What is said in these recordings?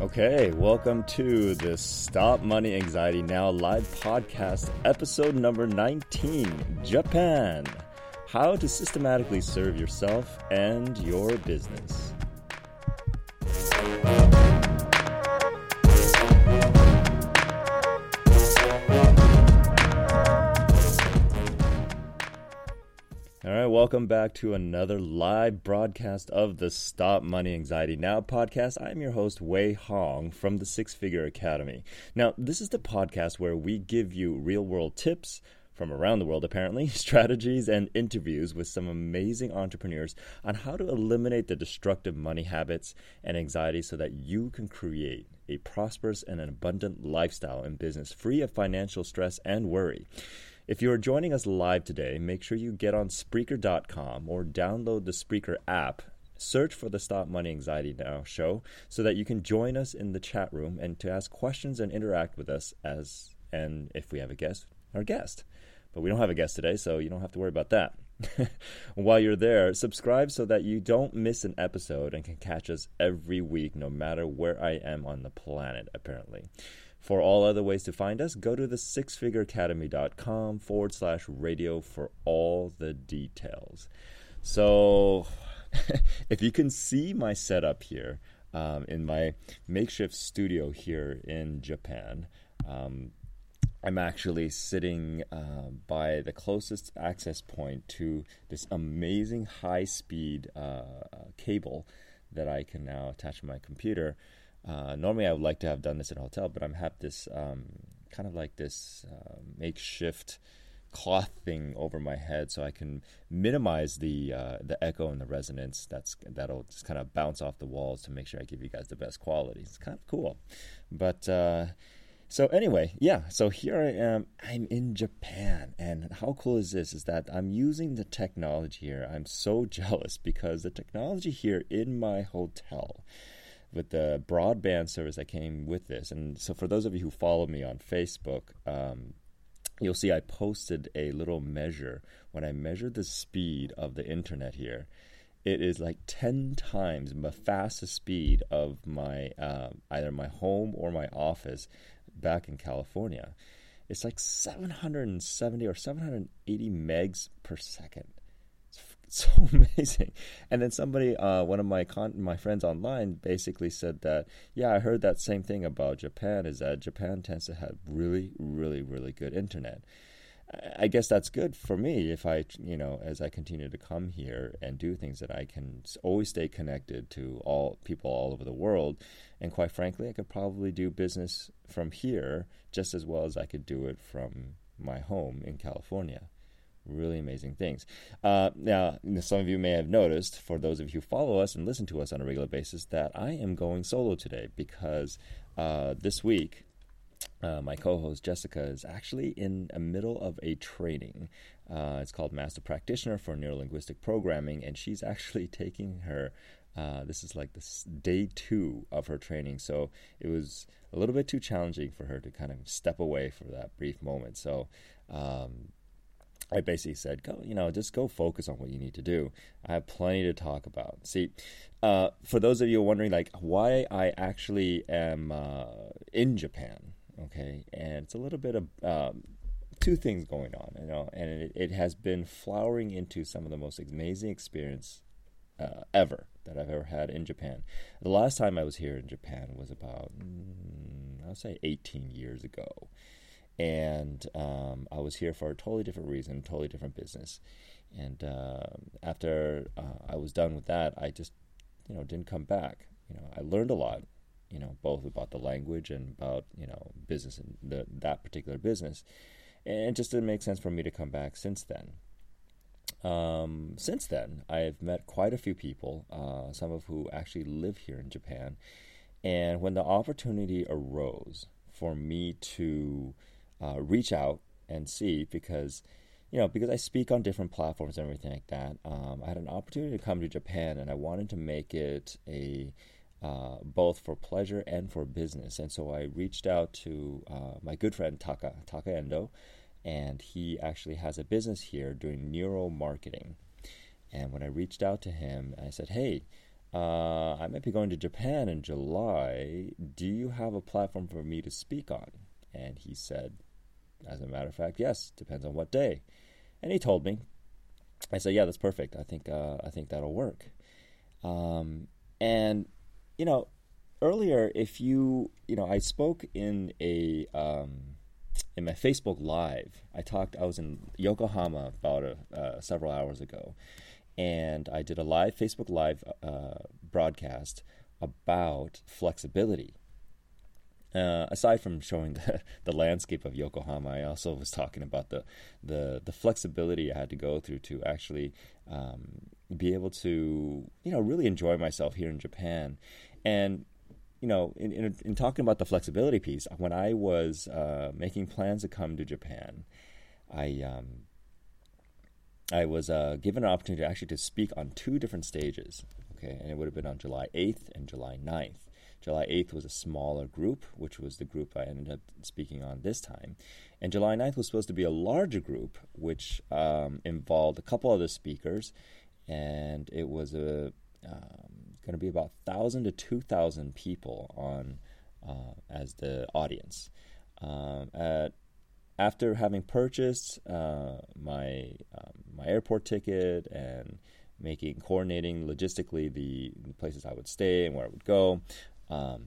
Okay, welcome to the Stop Money Anxiety Now live podcast, episode number 19 Japan. How to systematically serve yourself and your business. Welcome back to another live broadcast of the Stop Money Anxiety Now podcast. I'm your host, Wei Hong from the Six Figure Academy. Now, this is the podcast where we give you real world tips from around the world, apparently, strategies and interviews with some amazing entrepreneurs on how to eliminate the destructive money habits and anxiety so that you can create a prosperous and an abundant lifestyle and business free of financial stress and worry. If you are joining us live today, make sure you get on Spreaker.com or download the Spreaker app. Search for the Stop Money Anxiety Now show so that you can join us in the chat room and to ask questions and interact with us as and if we have a guest, our guest. But we don't have a guest today, so you don't have to worry about that. While you're there, subscribe so that you don't miss an episode and can catch us every week, no matter where I am on the planet, apparently. For all other ways to find us, go to the sixfigureacademy.com forward slash radio for all the details. So, if you can see my setup here um, in my makeshift studio here in Japan, um, I'm actually sitting uh, by the closest access point to this amazing high speed uh, cable that I can now attach to my computer. Uh, normally, I would like to have done this in a hotel, but I'm have this um, kind of like this uh, makeshift cloth thing over my head, so I can minimize the uh, the echo and the resonance. That's that'll just kind of bounce off the walls to make sure I give you guys the best quality. It's kind of cool, but. Uh, so anyway, yeah. So here I am. I'm in Japan, and how cool is this? Is that I'm using the technology here. I'm so jealous because the technology here in my hotel with the broadband service that came with this. And so, for those of you who follow me on Facebook, um, you'll see I posted a little measure when I measured the speed of the internet here. It is like ten times the fastest speed of my uh, either my home or my office back in California. It's like 770 or 780 megs per second so amazing. And then somebody, uh, one of my con- my friends online, basically said that, yeah, I heard that same thing about Japan. Is that Japan tends to have really, really, really good internet. I guess that's good for me if I, you know, as I continue to come here and do things that I can always stay connected to all people all over the world. And quite frankly, I could probably do business from here just as well as I could do it from my home in California really amazing things. Uh, now, some of you may have noticed, for those of you who follow us and listen to us on a regular basis, that I am going solo today because uh, this week uh, my co-host Jessica is actually in the middle of a training. Uh, it's called Master Practitioner for Neurolinguistic Programming, and she's actually taking her. Uh, this is like this day two of her training, so it was a little bit too challenging for her to kind of step away for that brief moment. So um, I basically said, go, you know, just go focus on what you need to do. I have plenty to talk about. See, uh, for those of you wondering, like, why I actually am uh, in Japan, okay, and it's a little bit of um, two things going on, you know, and it, it, has been flowering into some of the most amazing experience uh, ever that I've ever had in Japan. The last time I was here in Japan was about, mm, I'll say, 18 years ago and um, I was here for a totally different reason, totally different business. And uh, after uh, I was done with that, I just, you know, didn't come back. You know, I learned a lot, you know, both about the language and about you know business and the, that particular business, and it just didn't make sense for me to come back since then. Um, since then, I've met quite a few people, uh, some of who actually live here in Japan, and when the opportunity arose for me to uh, reach out and see because you know because I speak on different platforms and everything like that. Um, I had an opportunity to come to Japan and I wanted to make it a uh, both for pleasure and for business. And so I reached out to uh, my good friend Taka Taka Endo. and he actually has a business here doing neural marketing. And when I reached out to him, I said, "Hey, uh, I might be going to Japan in July. Do you have a platform for me to speak on?" And he said, "As a matter of fact, yes. Depends on what day." And he told me. I said, "Yeah, that's perfect. I think uh, I think that'll work." Um, and you know, earlier, if you you know, I spoke in a um, in my Facebook Live. I talked. I was in Yokohama about a, uh, several hours ago, and I did a live Facebook Live uh, broadcast about flexibility. Uh, aside from showing the, the landscape of Yokohama, I also was talking about the, the the flexibility I had to go through to actually um, be able to you know really enjoy myself here in Japan, and you know in, in, in talking about the flexibility piece, when I was uh, making plans to come to Japan, I um, I was uh, given an opportunity actually to speak on two different stages. Okay, and it would have been on July 8th and July 9th. July 8th was a smaller group, which was the group I ended up speaking on this time. And July 9th was supposed to be a larger group, which um, involved a couple other speakers, and it was a um, going to be about 1,000 to 2,000 people on uh, as the audience. Um, at after having purchased uh, my um, my airport ticket and making coordinating logistically the, the, places I would stay and where I would go, um,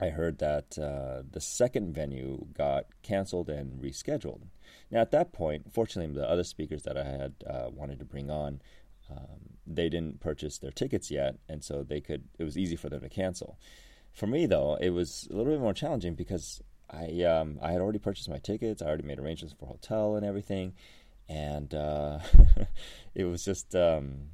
I heard that uh, the second venue got canceled and rescheduled. Now, at that point, fortunately, the other speakers that I had uh, wanted to bring on, um, they didn't purchase their tickets yet, and so they could. It was easy for them to cancel. For me, though, it was a little bit more challenging because I um, I had already purchased my tickets. I already made arrangements for hotel and everything, and uh, it was just um,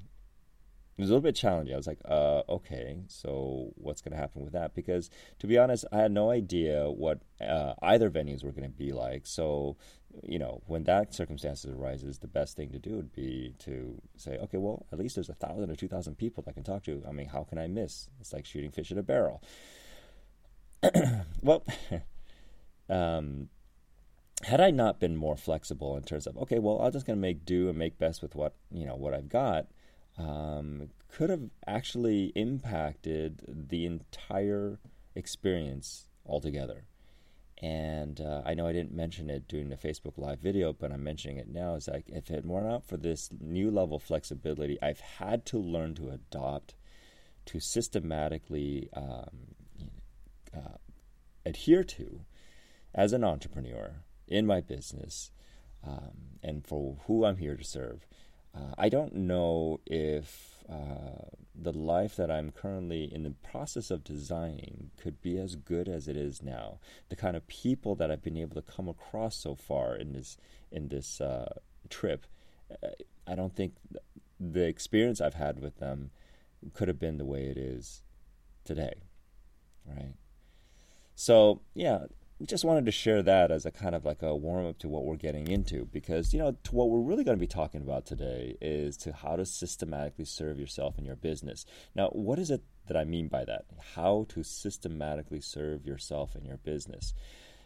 it was a little bit challenging. I was like, uh, okay, so what's going to happen with that? Because to be honest, I had no idea what uh, either venues were going to be like. So, you know, when that circumstances arises, the best thing to do would be to say, okay, well, at least there's a thousand or two thousand people that I can talk to. I mean, how can I miss? It's like shooting fish in a barrel. well, um, had I not been more flexible in terms of, okay, well, I'm just going to make do and make best with what you know what I've got um, could have actually impacted the entire experience altogether. And uh, I know I didn't mention it during the Facebook Live video, but I'm mentioning it now. Is like if it weren't for this new level of flexibility, I've had to learn to adopt, to systematically um, uh, adhere to, as an entrepreneur in my business, um, and for who I'm here to serve. Uh, I don't know if uh, the life that I'm currently in the process of designing could be as good as it is now. The kind of people that I've been able to come across so far in this in this uh, trip, uh, I don't think the experience I've had with them could have been the way it is today, right? So yeah, just wanted to share that as a kind of like a warm up to what we're getting into because you know to what we're really going to be talking about today is to how to systematically serve yourself and your business. Now what is it that i mean by that? How to systematically serve yourself and your business.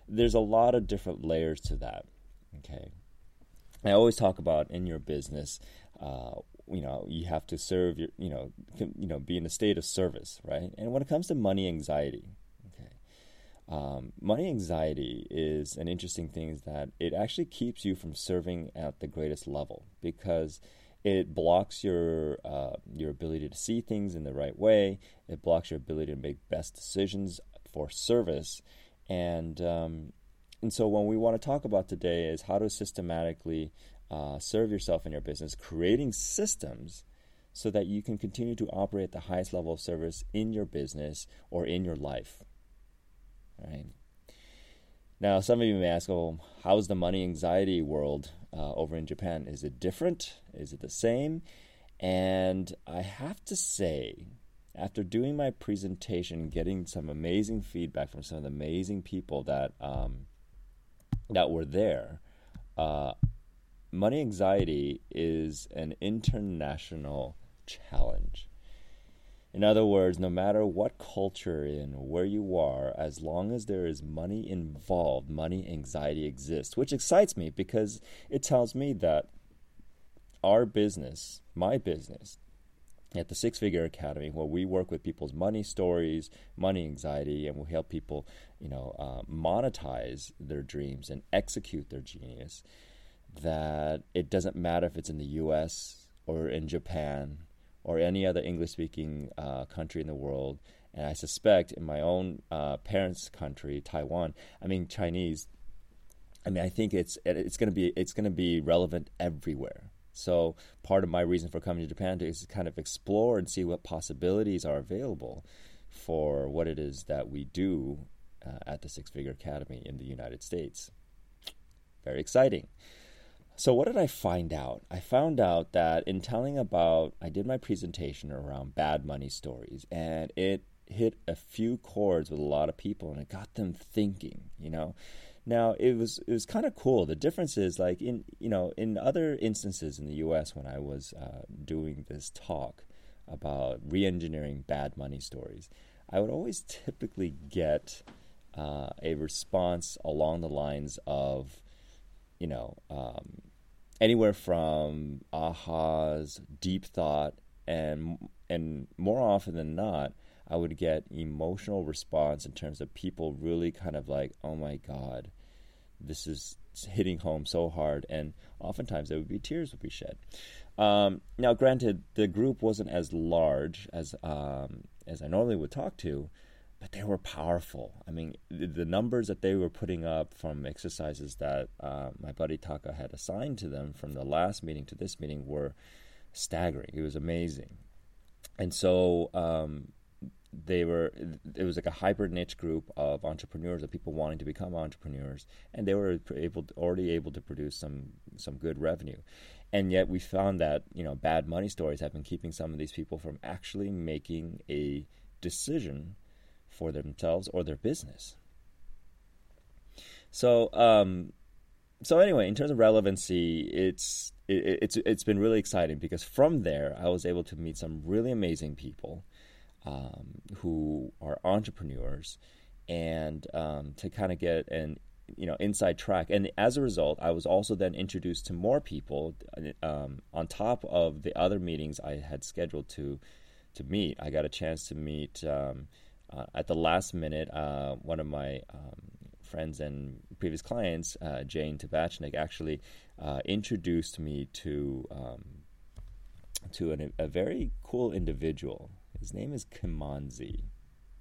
There's a lot of different layers to that okay? I always talk about in your business uh, you know you have to serve your you know you know be in a state of service right? And when it comes to money anxiety um, money anxiety is an interesting thing is that it actually keeps you from serving at the greatest level because it blocks your uh, your ability to see things in the right way. It blocks your ability to make best decisions for service, and um, and so what we want to talk about today is how to systematically uh, serve yourself in your business, creating systems so that you can continue to operate at the highest level of service in your business or in your life right? Now, some of you may ask, well, how's the money anxiety world uh, over in Japan? Is it different? Is it the same? And I have to say, after doing my presentation, getting some amazing feedback from some of the amazing people that um, that were there, uh, money anxiety is an international challenge. In other words, no matter what culture in where you are, as long as there is money involved, money anxiety exists, which excites me because it tells me that our business, my business, at the Six Figure Academy, where we work with people's money stories, money anxiety, and we help people, you know, uh, monetize their dreams and execute their genius. That it doesn't matter if it's in the U.S. or in Japan or any other English speaking uh, country in the world. And I suspect in my own uh, parents' country, Taiwan, I mean Chinese. I mean, I think it's it's going to be it's going to be relevant everywhere. So part of my reason for coming to Japan is to kind of explore and see what possibilities are available for what it is that we do uh, at the Six Figure Academy in the United States. Very exciting. So, what did I find out? I found out that in telling about, I did my presentation around bad money stories, and it hit a few chords with a lot of people, and it got them thinking. You know, now it was it was kind of cool. The difference is like in you know in other instances in the U.S. when I was uh, doing this talk about re-engineering bad money stories, I would always typically get uh, a response along the lines of, you know, um, anywhere from ahas, deep thought, and and more often than not, I would get emotional response in terms of people really kind of like, oh my god, this is hitting home so hard, and oftentimes there would be tears would be shed. Um, now, granted, the group wasn't as large as um, as I normally would talk to, but they were powerful. I mean, the numbers that they were putting up from exercises that uh, my buddy Taka had assigned to them from the last meeting to this meeting were staggering. It was amazing, and so um, they were. It was like a hybrid niche group of entrepreneurs of people wanting to become entrepreneurs, and they were able to, already able to produce some some good revenue. And yet, we found that you know bad money stories have been keeping some of these people from actually making a decision for themselves or their business. So, um, so anyway, in terms of relevancy, it's it, it's it's been really exciting because from there I was able to meet some really amazing people um, who are entrepreneurs, and um, to kind of get an you know inside track. And as a result, I was also then introduced to more people um, on top of the other meetings I had scheduled to to meet. I got a chance to meet. Uh, at the last minute, uh, one of my um, friends and previous clients, uh, Jane Tabachnik, actually uh, introduced me to um, to an, a very cool individual. His name is Kimanzi.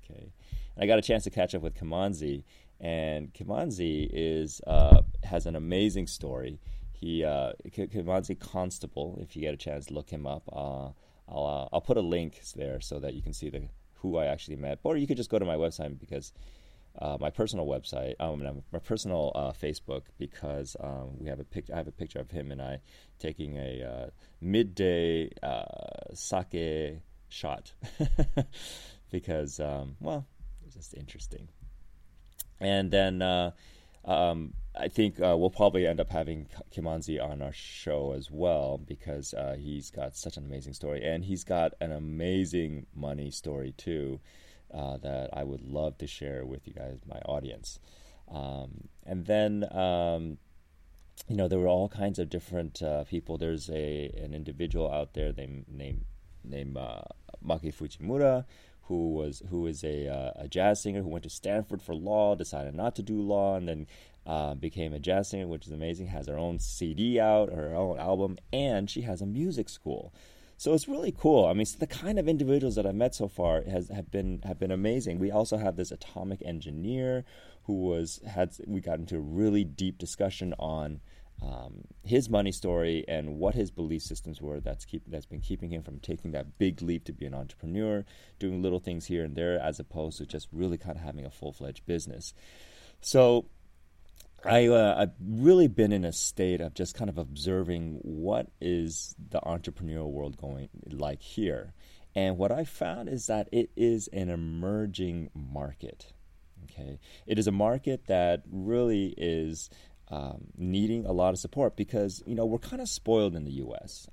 Okay, and I got a chance to catch up with Kimanzi, and Kimanzi is uh, has an amazing story. He uh, Kimanzi Constable. If you get a chance, look him up. I'll I'll put a link there so that you can see the who I actually met, or you could just go to my website because uh, my personal website, um, my personal uh, Facebook, because um, we have a pic- I have a picture of him and I taking a uh, midday uh, sake shot because, um, well, it's just interesting. And then uh, um, I think uh, we'll probably end up having Kimanzi on our show as well because uh, he's got such an amazing story and he's got an amazing money story too uh, that I would love to share with you guys, my audience. Um, and then, um, you know, there were all kinds of different uh, people. There's a an individual out there named named named uh, Maki Fujimura who was who is a uh, a jazz singer who went to Stanford for law, decided not to do law, and then uh, became a jazz singer, which is amazing. Has her own CD out, her own album, and she has a music school. So it's really cool. I mean, the kind of individuals that I've met so far has have been have been amazing. We also have this atomic engineer who was had we got into a really deep discussion on um, his money story and what his belief systems were that's keep that's been keeping him from taking that big leap to be an entrepreneur, doing little things here and there, as opposed to just really kind of having a full fledged business. So. I, uh, I've really been in a state of just kind of observing what is the entrepreneurial world going like here. And what I found is that it is an emerging market. Okay, it is a market that really is um, needing a lot of support because you know we're kind of spoiled in the U.S.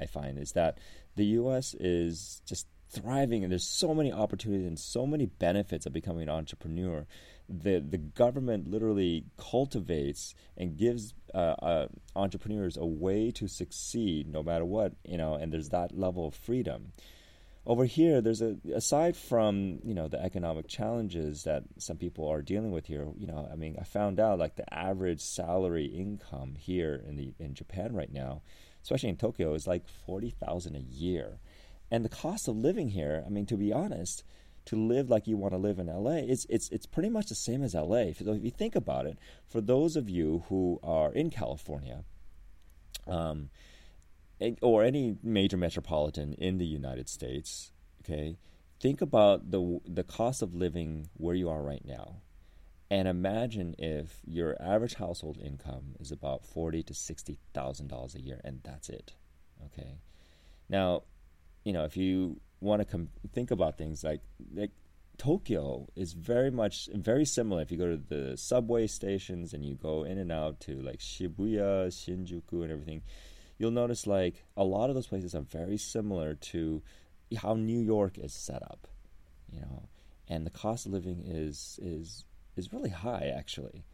I find is that the U.S. is just thriving and there's so many opportunities and so many benefits of becoming an entrepreneur the the government literally cultivates and gives uh, uh, entrepreneurs a way to succeed no matter what you know and there's that level of freedom over here there's a aside from you know the economic challenges that some people are dealing with here you know i mean i found out like the average salary income here in the in japan right now especially in tokyo is like 40,000 a year and the cost of living here, I mean, to be honest, to live like you want to live in LA, it's it's it's pretty much the same as LA. So if you think about it, for those of you who are in California, um, or any major metropolitan in the United States, okay, think about the the cost of living where you are right now, and imagine if your average household income is about forty to sixty thousand dollars a year, and that's it. Okay, now you know, if you want to com- think about things like like Tokyo is very much very similar. If you go to the subway stations and you go in and out to like Shibuya, Shinjuku, and everything, you'll notice like a lot of those places are very similar to how New York is set up. You know, and the cost of living is is is really high actually.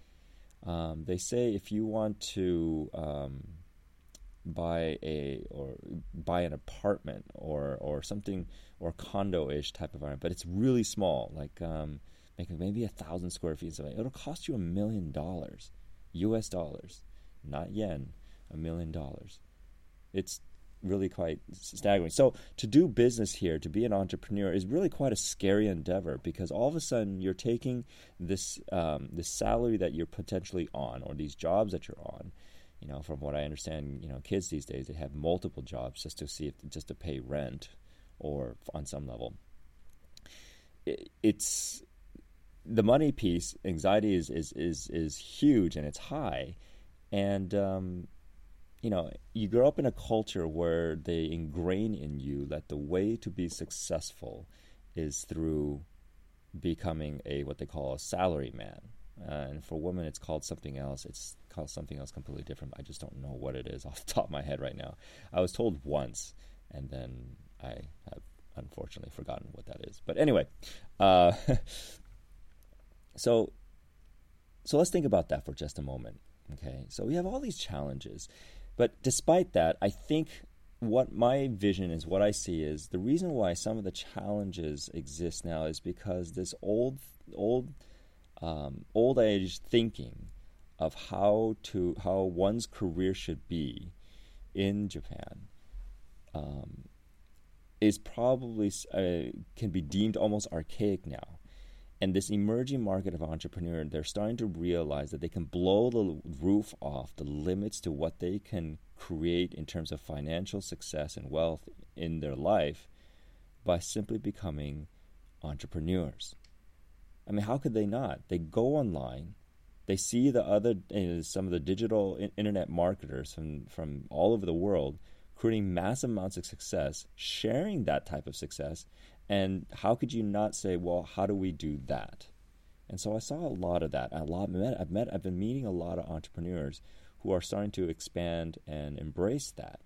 Um, they say if you want to um, buy a or buy an apartment or or something or condo-ish type of environment, but it's really small, like um, maybe a thousand square feet. Something. it'll cost you a million dollars, U.S. dollars, not yen, a million dollars. It's really quite staggering. So to do business here, to be an entrepreneur, is really quite a scary endeavor because all of a sudden you're taking this um, this salary that you're potentially on or these jobs that you're on you know, from what I understand, you know, kids these days they have multiple jobs just to see if just to pay rent or on some level. It, it's the money piece. Anxiety is is is is huge and it's high, and um, you know, you grow up in a culture where they ingrain in you that the way to be successful is through becoming a what they call a salary man. Uh, and for women, it's called something else. It's called something else completely different. I just don't know what it is off the top of my head right now. I was told once, and then I have unfortunately forgotten what that is. But anyway, uh, so so let's think about that for just a moment. Okay, so we have all these challenges, but despite that, I think what my vision is, what I see is the reason why some of the challenges exist now is because this old old um, old age thinking of how to how one's career should be in Japan um, is probably uh, can be deemed almost archaic now. And this emerging market of entrepreneurs, they're starting to realize that they can blow the roof off the limits to what they can create in terms of financial success and wealth in their life by simply becoming entrepreneurs. I mean, how could they not? They go online, they see the other uh, some of the digital internet marketers from from all over the world creating massive amounts of success, sharing that type of success, and how could you not say, well, how do we do that? And so I saw a lot of that. A lot I've met I've been meeting a lot of entrepreneurs who are starting to expand and embrace that.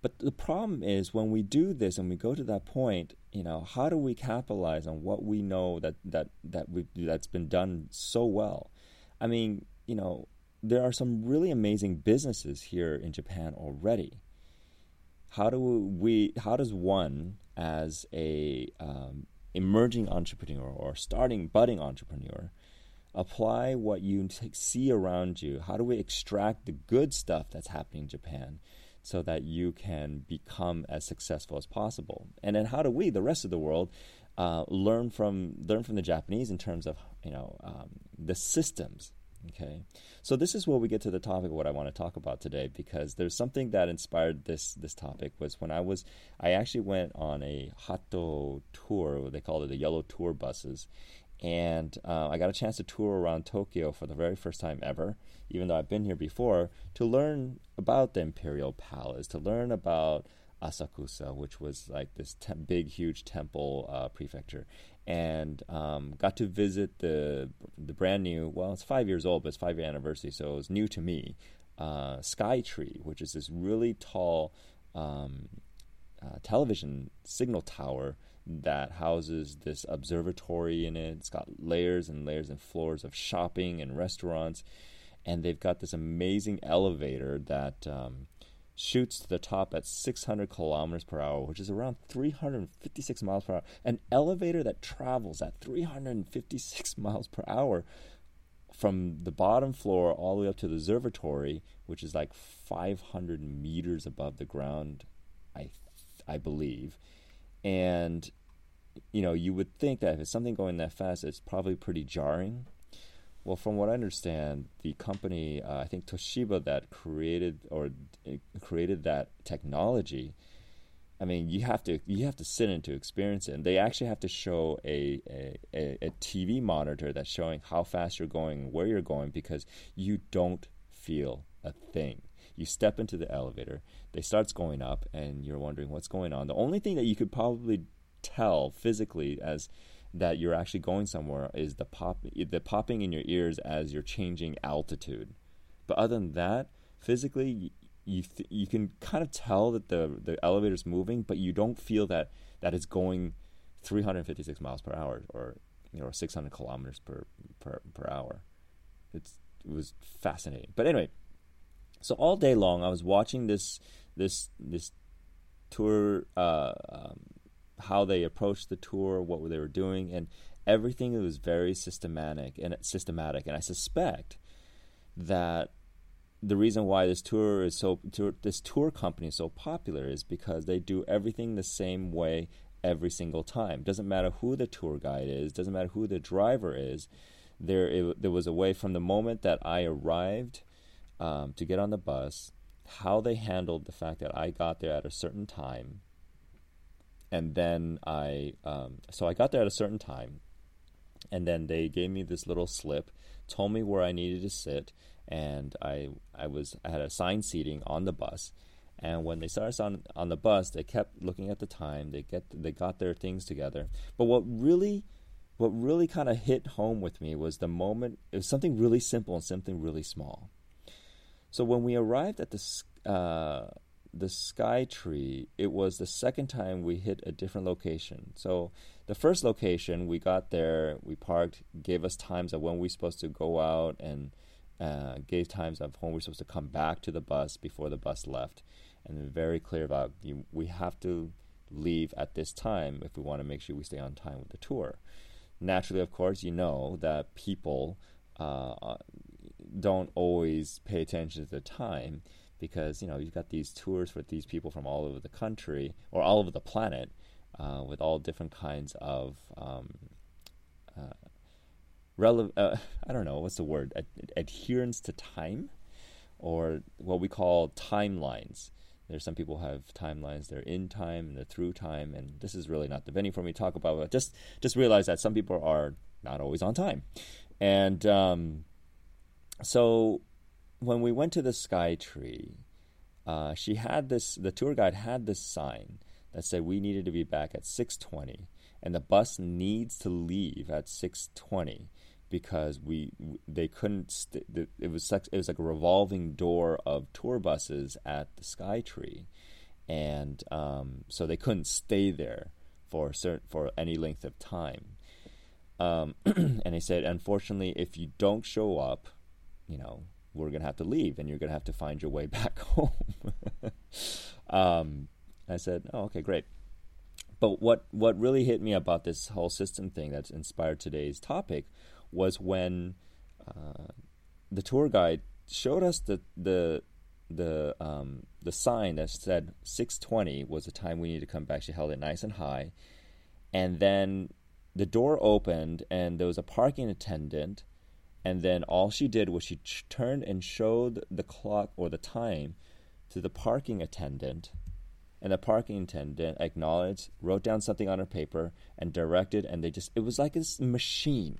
But the problem is when we do this and we go to that point, you know, how do we capitalize on what we know that that that we that's been done so well? I mean, you know, there are some really amazing businesses here in Japan already. How do we? How does one, as a um, emerging entrepreneur or starting budding entrepreneur, apply what you see around you? How do we extract the good stuff that's happening in Japan? so that you can become as successful as possible. And then how do we, the rest of the world, uh, learn from learn from the Japanese in terms of you know um, the systems. Okay, so this is where we get to the topic of what I want to talk about today because there's something that inspired this this topic was when I was I actually went on a Hato tour. They called it the yellow tour buses, and uh, I got a chance to tour around Tokyo for the very first time ever, even though I've been here before, to learn about the Imperial Palace, to learn about Asakusa, which was like this te- big, huge temple uh, prefecture, and um, got to visit the the brand new. Well, it's five years old, but it's five year anniversary, so it was new to me. Uh, Sky Tree, which is this really tall. Um, uh, television signal tower that houses this observatory in it. It's got layers and layers and floors of shopping and restaurants, and they've got this amazing elevator that um, shoots to the top at 600 kilometers per hour, which is around 356 miles per hour. An elevator that travels at 356 miles per hour from the bottom floor all the way up to the observatory, which is like 500 meters above the ground, I I believe. And you know, you would think that if it's something going that fast, it's probably pretty jarring. Well, from what I understand, the company, uh, I think Toshiba, that created or created that technology. I mean, you have to you have to sit in to experience it. And they actually have to show a, a, a TV monitor that's showing how fast you're going, where you're going, because you don't feel a thing. You step into the elevator, they starts going up, and you're wondering what's going on. The only thing that you could probably tell physically as that you're actually going somewhere is the pop the popping in your ears as you're changing altitude. But other than that, physically you th- you can kind of tell that the the elevator's moving, but you don't feel that that it's going 356 miles per hour or you know 600 kilometers per per per hour. It's it was fascinating. But anyway, so all day long, I was watching this this this tour, uh, um, how they approached the tour, what they were doing, and everything was very systematic and systematic. And I suspect that the reason why this tour is so tour, this tour company is so popular is because they do everything the same way every single time. Doesn't matter who the tour guide is, doesn't matter who the driver is. There, it, there was a way from the moment that I arrived um, to get on the bus, how they handled the fact that I got there at a certain time, and then I, um, so I got there at a certain time, and then they gave me this little slip, told me where I needed to sit, and I, I was I had assigned seating on the bus. And when they started on on the bus, they kept looking at the time. They get they got their things together. But what really what really kind of hit home with me was the moment it was something really simple and something really small so when we arrived at the uh, the Sky Tree, it was the second time we hit a different location. So the first location, we got there, we parked, gave us times of when we are supposed to go out, and uh, gave times of when we are supposed to come back to the bus before the bus left, and very clear about you, we have to leave at this time if we want to make sure we stay on time with the tour. Naturally, of course, you know that people uh, don't always pay attention to the time because you know you've got these tours with these people from all over the country or all over the planet uh, with all different kinds of um, uh, rele- uh, I don't know what's the word Ad- adherence to time or what we call timelines. There's some people have timelines. They're in time and they're through time, and this is really not the venue for me to talk about. But just just realize that some people are not always on time, and um, so when we went to the Sky Tree, uh, she had this. The tour guide had this sign that said we needed to be back at 6:20, and the bus needs to leave at 6:20 because we they couldn't. St- it was it was like a revolving door of tour buses at the Sky Tree, and um, so they couldn't stay there for certain, for any length of time. Um, and they said, unfortunately, if you don't show up you know, we're going to have to leave and you're going to have to find your way back home. um, I said, oh, okay, great. But what, what really hit me about this whole system thing that's inspired today's topic was when uh, the tour guide showed us the, the, the, um, the sign that said 620 was the time we need to come back. She held it nice and high. And then the door opened and there was a parking attendant and then all she did was she ch- turned and showed the clock or the time to the parking attendant. And the parking attendant acknowledged wrote down something on her paper and directed and they just it was like this machine.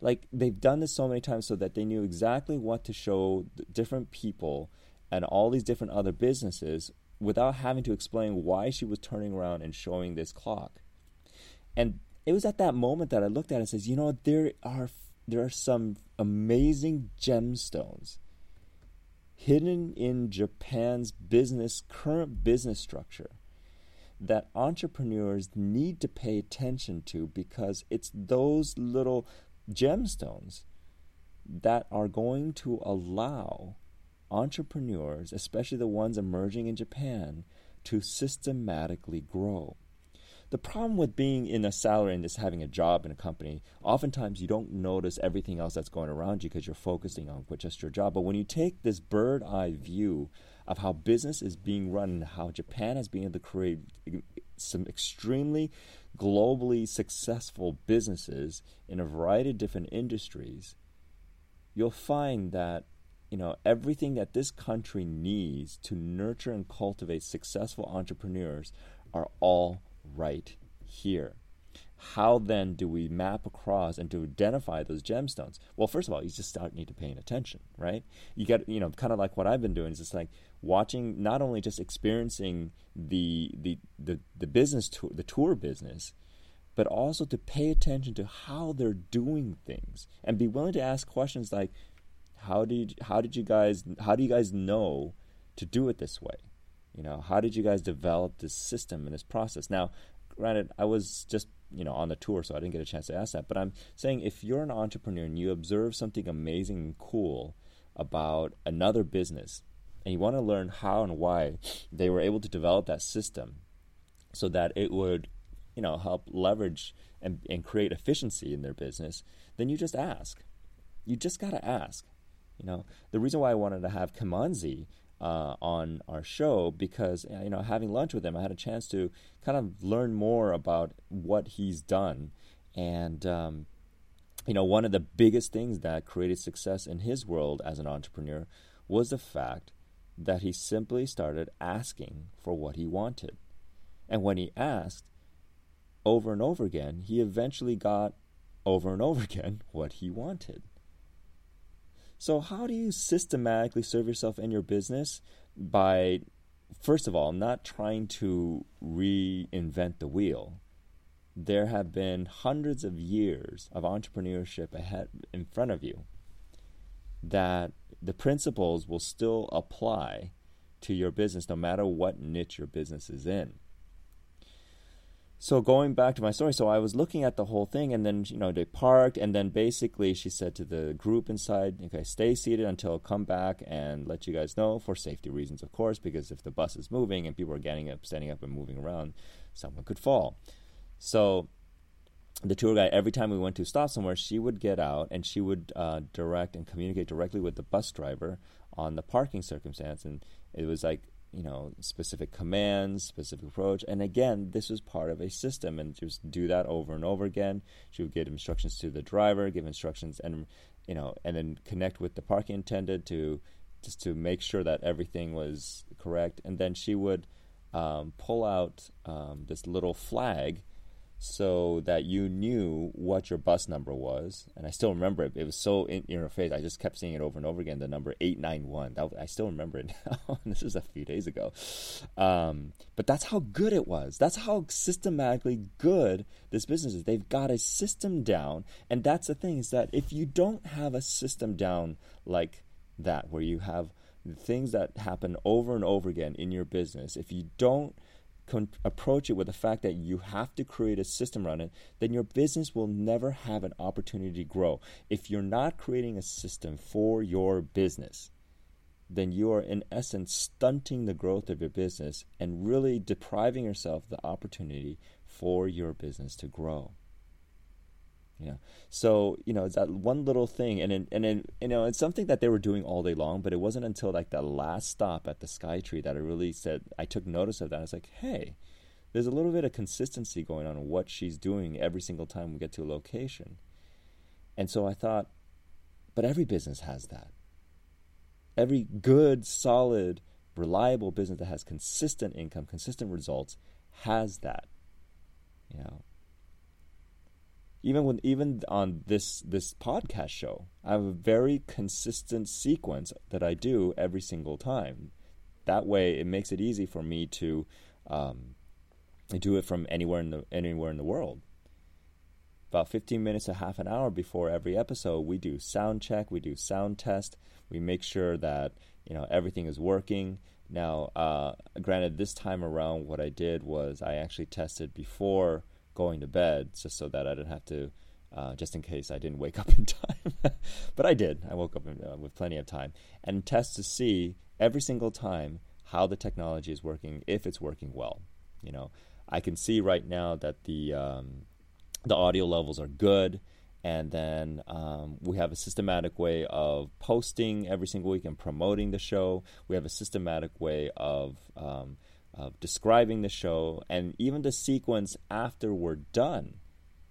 Like they've done this so many times so that they knew exactly what to show different people and all these different other businesses without having to explain why she was turning around and showing this clock. And it was at that moment that I looked at it and says, you know, there are there are some amazing gemstones hidden in Japan's business current business structure that entrepreneurs need to pay attention to because it's those little gemstones that are going to allow entrepreneurs, especially the ones emerging in Japan, to systematically grow. The problem with being in a salary and just having a job in a company, oftentimes you don't notice everything else that's going around you because you're focusing on just your job. But when you take this bird eye view of how business is being run and how Japan has been able to create some extremely globally successful businesses in a variety of different industries, you'll find that you know everything that this country needs to nurture and cultivate successful entrepreneurs are all right here. How then do we map across and to identify those gemstones? Well, first of all, you just start need to paying attention, right? You get, you know, kind of like what I've been doing is just like watching, not only just experiencing the the the, the business tour, the tour business, but also to pay attention to how they're doing things and be willing to ask questions like, how did how did you guys how do you guys know to do it this way? You know, how did you guys develop this system and this process? Now, granted, I was just you know on the tour, so I didn't get a chance to ask that. But I'm saying if you're an entrepreneur and you observe something amazing and cool about another business, and you want to learn how and why they were able to develop that system, so that it would you know help leverage and, and create efficiency in their business, then you just ask. You just got to ask. You know, the reason why I wanted to have Kimanzi uh, on our show because you know having lunch with him, I had a chance to kind of learn more about what he's done, and um, you know one of the biggest things that created success in his world as an entrepreneur was the fact that he simply started asking for what he wanted, and when he asked over and over again, he eventually got over and over again what he wanted. So, how do you systematically serve yourself in your business? By, first of all, not trying to reinvent the wheel. There have been hundreds of years of entrepreneurship ahead in front of you that the principles will still apply to your business no matter what niche your business is in so going back to my story, so I was looking at the whole thing, and then you know they parked, and then basically she said to the group inside, "Okay, stay seated until I come back and let you guys know for safety reasons, of course, because if the bus is moving and people are getting up, standing up, and moving around, someone could fall." So the tour guide, every time we went to stop somewhere, she would get out and she would uh, direct and communicate directly with the bus driver on the parking circumstance, and it was like you know specific commands specific approach. And again this was part of a system and just do that over and over again. She would give instructions to the driver give instructions and you know and then connect with the parking attendant to just to make sure that everything was correct. And then she would um, pull out um, this little flag so that you knew what your bus number was. And I still remember it. It was so in your face. I just kept seeing it over and over again. The number eight nine one. I still remember it now. this was a few days ago. Um, but that's how good it was. That's how systematically good this business is. They've got a system down, and that's the thing is that if you don't have a system down like that, where you have things that happen over and over again in your business, if you don't con- approach it with the fact that you have to create a system around it, then your business will never have an opportunity to grow. If you're not creating a system for your business, then you are in essence stunting the growth of your business and really depriving yourself the opportunity for your business to grow. Yeah. So you know, it's that one little thing, and and then you know, it's something that they were doing all day long. But it wasn't until like the last stop at the Skytree that I really said I took notice of that. I was like, hey, there's a little bit of consistency going on in what she's doing every single time we get to a location. And so I thought, but every business has that. Every good, solid, reliable business that has consistent income, consistent results has that. You know, even when even on this this podcast show, I have a very consistent sequence that I do every single time. That way, it makes it easy for me to um, do it from anywhere in the anywhere in the world. About 15 minutes to half an hour before every episode, we do sound check, we do sound test, we make sure that you know everything is working. Now, uh, granted, this time around, what I did was I actually tested before going to bed, just so that I didn't have to, uh, just in case I didn't wake up in time. but I did. I woke up in, uh, with plenty of time and test to see every single time how the technology is working, if it's working well. You know, I can see right now that the um, the audio levels are good and then um, we have a systematic way of posting every single week and promoting the show. We have a systematic way of um, of describing the show, and even the sequence after we're done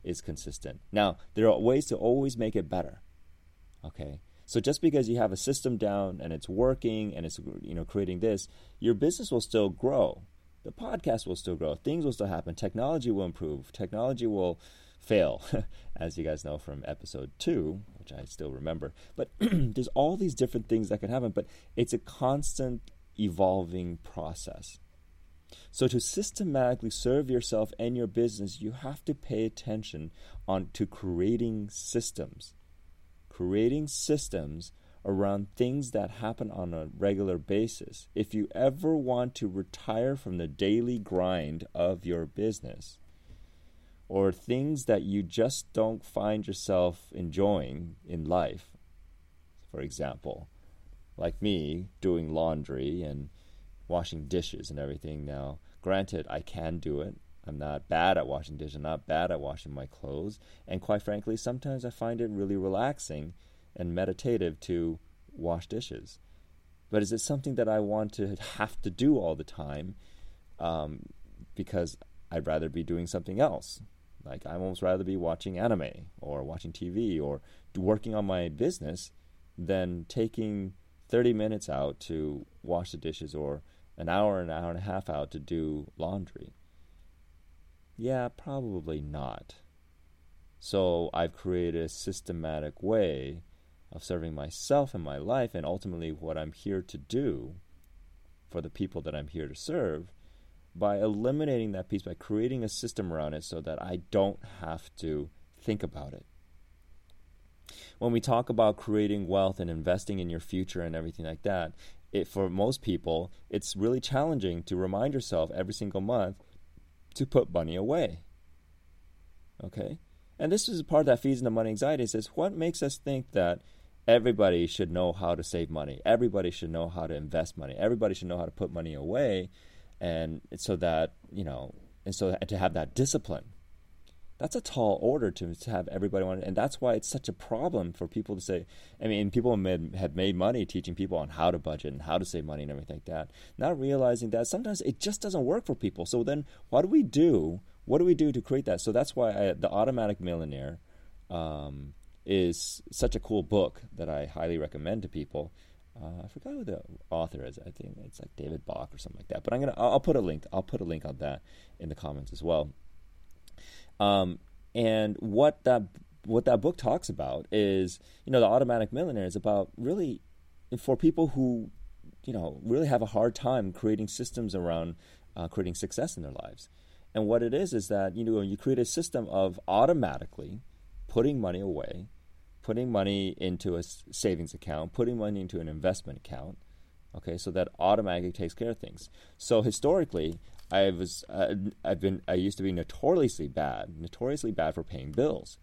is consistent. Now, there are ways to always make it better. Okay, so just because you have a system down and it's working and it's you know creating this, your business will still grow. The podcast will still grow. Things will still happen. Technology will improve. Technology will fail, as you guys know from episode two, which I still remember. But there's all these different things that can happen, but it's a constant evolving process. So to systematically serve yourself and your business, you have to pay attention on to creating systems. Creating systems around things that happen on a regular basis. If you ever want to retire from the daily grind of your business, or things that you just don't find yourself enjoying in life. For example, like me doing laundry and washing dishes and everything now. Granted, I can do it. I'm not bad at washing dishes, I'm not bad at washing my clothes. And quite frankly, sometimes I find it really relaxing and meditative to wash dishes. But is it something that I want to have to do all the time? Um, because I'd rather be doing something else. Like I'd almost rather be watching anime or watching TV or working on my business than taking 30 minutes out to wash the dishes or an hour, an hour and a half out to do laundry. Yeah, probably not. So I've created a systematic way of serving myself and my life and ultimately what I'm here to do for the people that I'm here to serve by eliminating that piece, by creating a system around it so that I don't have to think about it. When we talk about creating wealth and investing in your future and everything like that, it, for most people, it's really challenging to remind yourself every single month to put money away. Okay? And this is part that feeds into money anxiety. Says, what makes us think that everybody should know how to save money? Everybody should know how to invest money. Everybody should know how to put money away and so that you know, and so to have that discipline. That's a tall order to, to have everybody want, and that's why it's such a problem for people to say. I mean, people have made, have made money teaching people on how to budget and how to save money and everything like that. Not realizing that sometimes it just doesn't work for people. So then, what do we do? What do we do to create that? So that's why I, the Automatic Millionaire um, is such a cool book that I highly recommend to people uh, I forgot who the author is. I think it's like David Bach or something like that. But I'm gonna I'll put a link. I'll put a link on that in the comments as well. Um, and what that what that book talks about is you know the automatic millionaire is about really for people who you know really have a hard time creating systems around uh, creating success in their lives. And what it is is that you know you create a system of automatically putting money away putting money into a savings account, putting money into an investment account. Okay, so that automatically takes care of things. So historically, I was uh, I've been I used to be notoriously bad, notoriously bad for paying bills,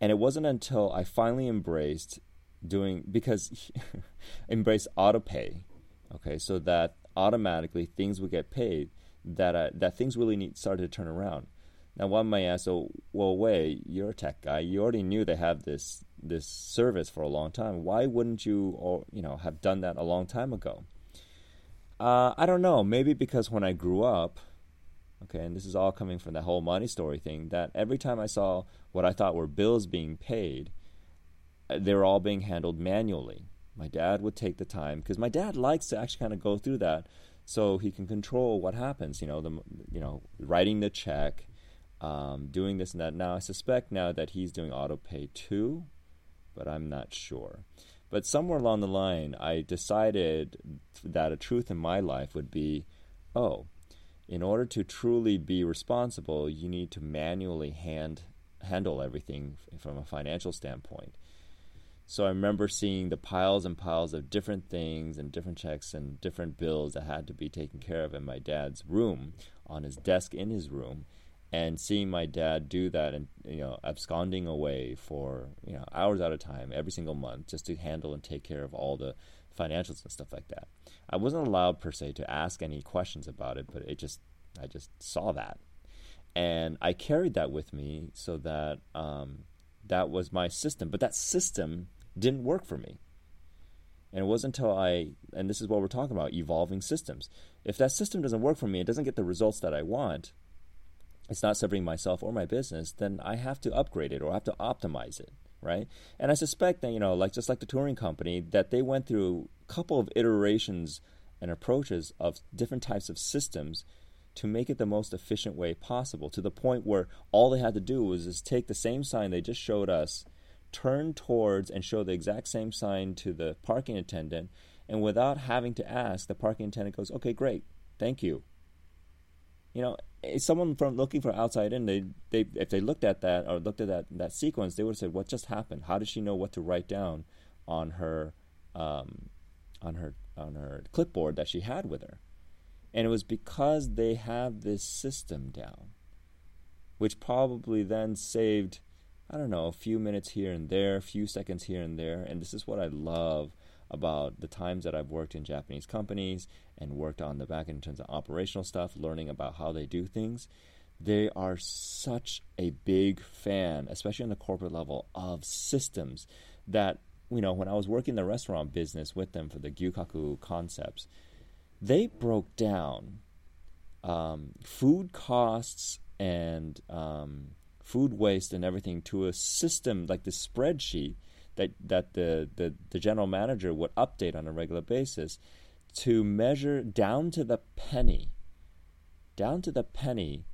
and it wasn't until I finally embraced doing because embrace auto pay. Okay, so that automatically things would get paid. That that things really need, started to turn around. Now, one might ask, "So, well, wait, you're a tech guy. You already knew they have this this service for a long time. Why wouldn't you, or you know, have done that a long time ago?" Uh, I don't know. Maybe because when I grew up, okay, and this is all coming from the whole money story thing. That every time I saw what I thought were bills being paid, uh, they were all being handled manually. My dad would take the time because my dad likes to actually kind of go through that, so he can control what happens. You know, the you know, writing the check um, doing this and that. Now, I suspect now that he's doing auto pay too, but I'm not sure. But somewhere along the line, I decided that a truth in my life would be oh, in order to truly be responsible, you need to manually hand handle everything from a financial standpoint. So I remember seeing the piles and piles of different things and different checks and different bills that had to be taken care of in my dad's room, on his desk in his room, and seeing my dad do that and you know absconding away for you know hours at a time every single month just to handle and take care of all the financials and stuff like that. I wasn't allowed per se to ask any questions about it, but it just I just saw that, and I carried that with me so that um, that was my system. But that system didn't work for me. And it wasn't until I, and this is what we're talking about evolving systems. If that system doesn't work for me, it doesn't get the results that I want, it's not serving myself or my business, then I have to upgrade it or I have to optimize it, right? And I suspect that, you know, like just like the touring company, that they went through a couple of iterations and approaches of different types of systems to make it the most efficient way possible to the point where all they had to do was just take the same sign they just showed us turn towards and show the exact same sign to the parking attendant, and without having to ask, the parking attendant goes, "Okay, great, thank you." You know, someone from looking from outside in, they, they if they looked at that or looked at that that sequence, they would have said, "What just happened? How did she know what to write down on her um, on her on her clipboard that she had with her?" And it was because they have this system down, which probably then saved I don't know, a few minutes here and there, a few seconds here and there. And this is what I love about the times that I've worked in Japanese companies and worked on the back end in terms of operational stuff, learning about how they do things. They are such a big fan, especially on the corporate level, of systems that, you know, when I was working the restaurant business with them for the Gyukaku concepts, they broke down um, food costs and um, food waste and everything to a system like the spreadsheet that that the, the, the general manager would update on a regular basis to measure down to the penny down to the penny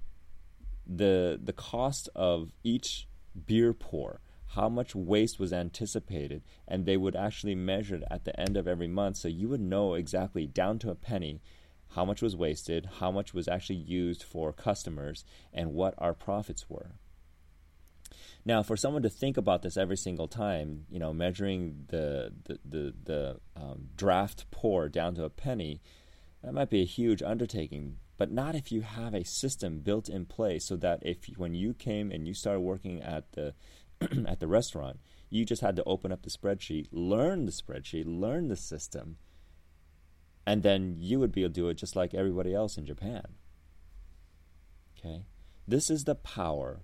the the cost of each beer pour how much waste was anticipated and they would actually measure it at the end of every month. So you would know exactly down to a penny how much was wasted how much was actually used for customers and what our profits were now, for someone to think about this every single time, you know, measuring the the the, the um, draft pour down to a penny, that might be a huge undertaking. But not if you have a system built in place, so that if when you came and you started working at the at the restaurant, you just had to open up the spreadsheet, learn the spreadsheet, learn the system, and then you would be able to do it just like everybody else in Japan. Okay, this is the power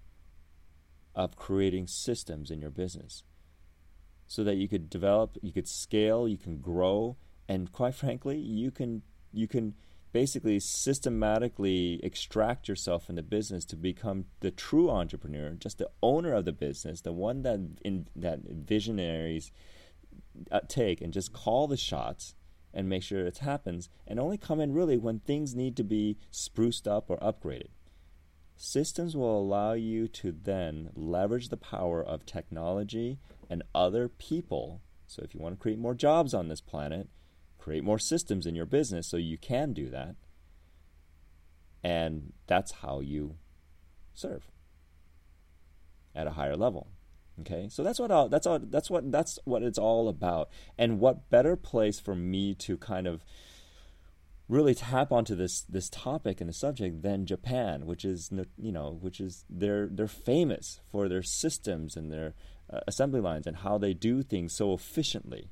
of creating systems in your business so that you could develop, you could scale, you can grow, and quite frankly, you can you can basically systematically extract yourself in the business to become the true entrepreneur, just the owner of the business, the one that in, that visionaries uh, take and just call the shots and make sure it happens, and only come in really when things need to be spruced up or upgraded. Systems will allow you to then leverage the power of technology and other people. So, if you want to create more jobs on this planet, create more systems in your business so you can do that. And that's how you serve at a higher level. Okay, so that's what I'll, that's all, that's what that's what it's all about. And what better place for me to kind of really tap onto this this topic and the subject than Japan, which is you know which is they're they're famous for their systems and their uh, assembly lines and how they do things so efficiently,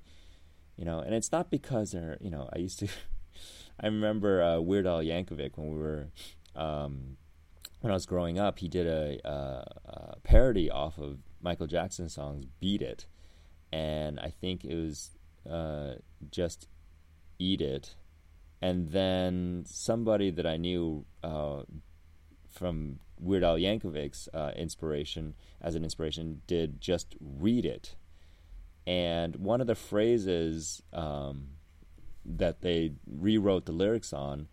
you know. And it's not because they're you know I used to I remember uh, Weird Al Yankovic when we were um, when I was growing up, he did a, a, a parody off of Michael Jackson's songs "Beat It," and I think it was uh, just "Eat It." And then somebody that I knew uh, from Weird Al Yankovic's uh, inspiration as an inspiration did just read it, and one of the phrases um, that they rewrote the lyrics on,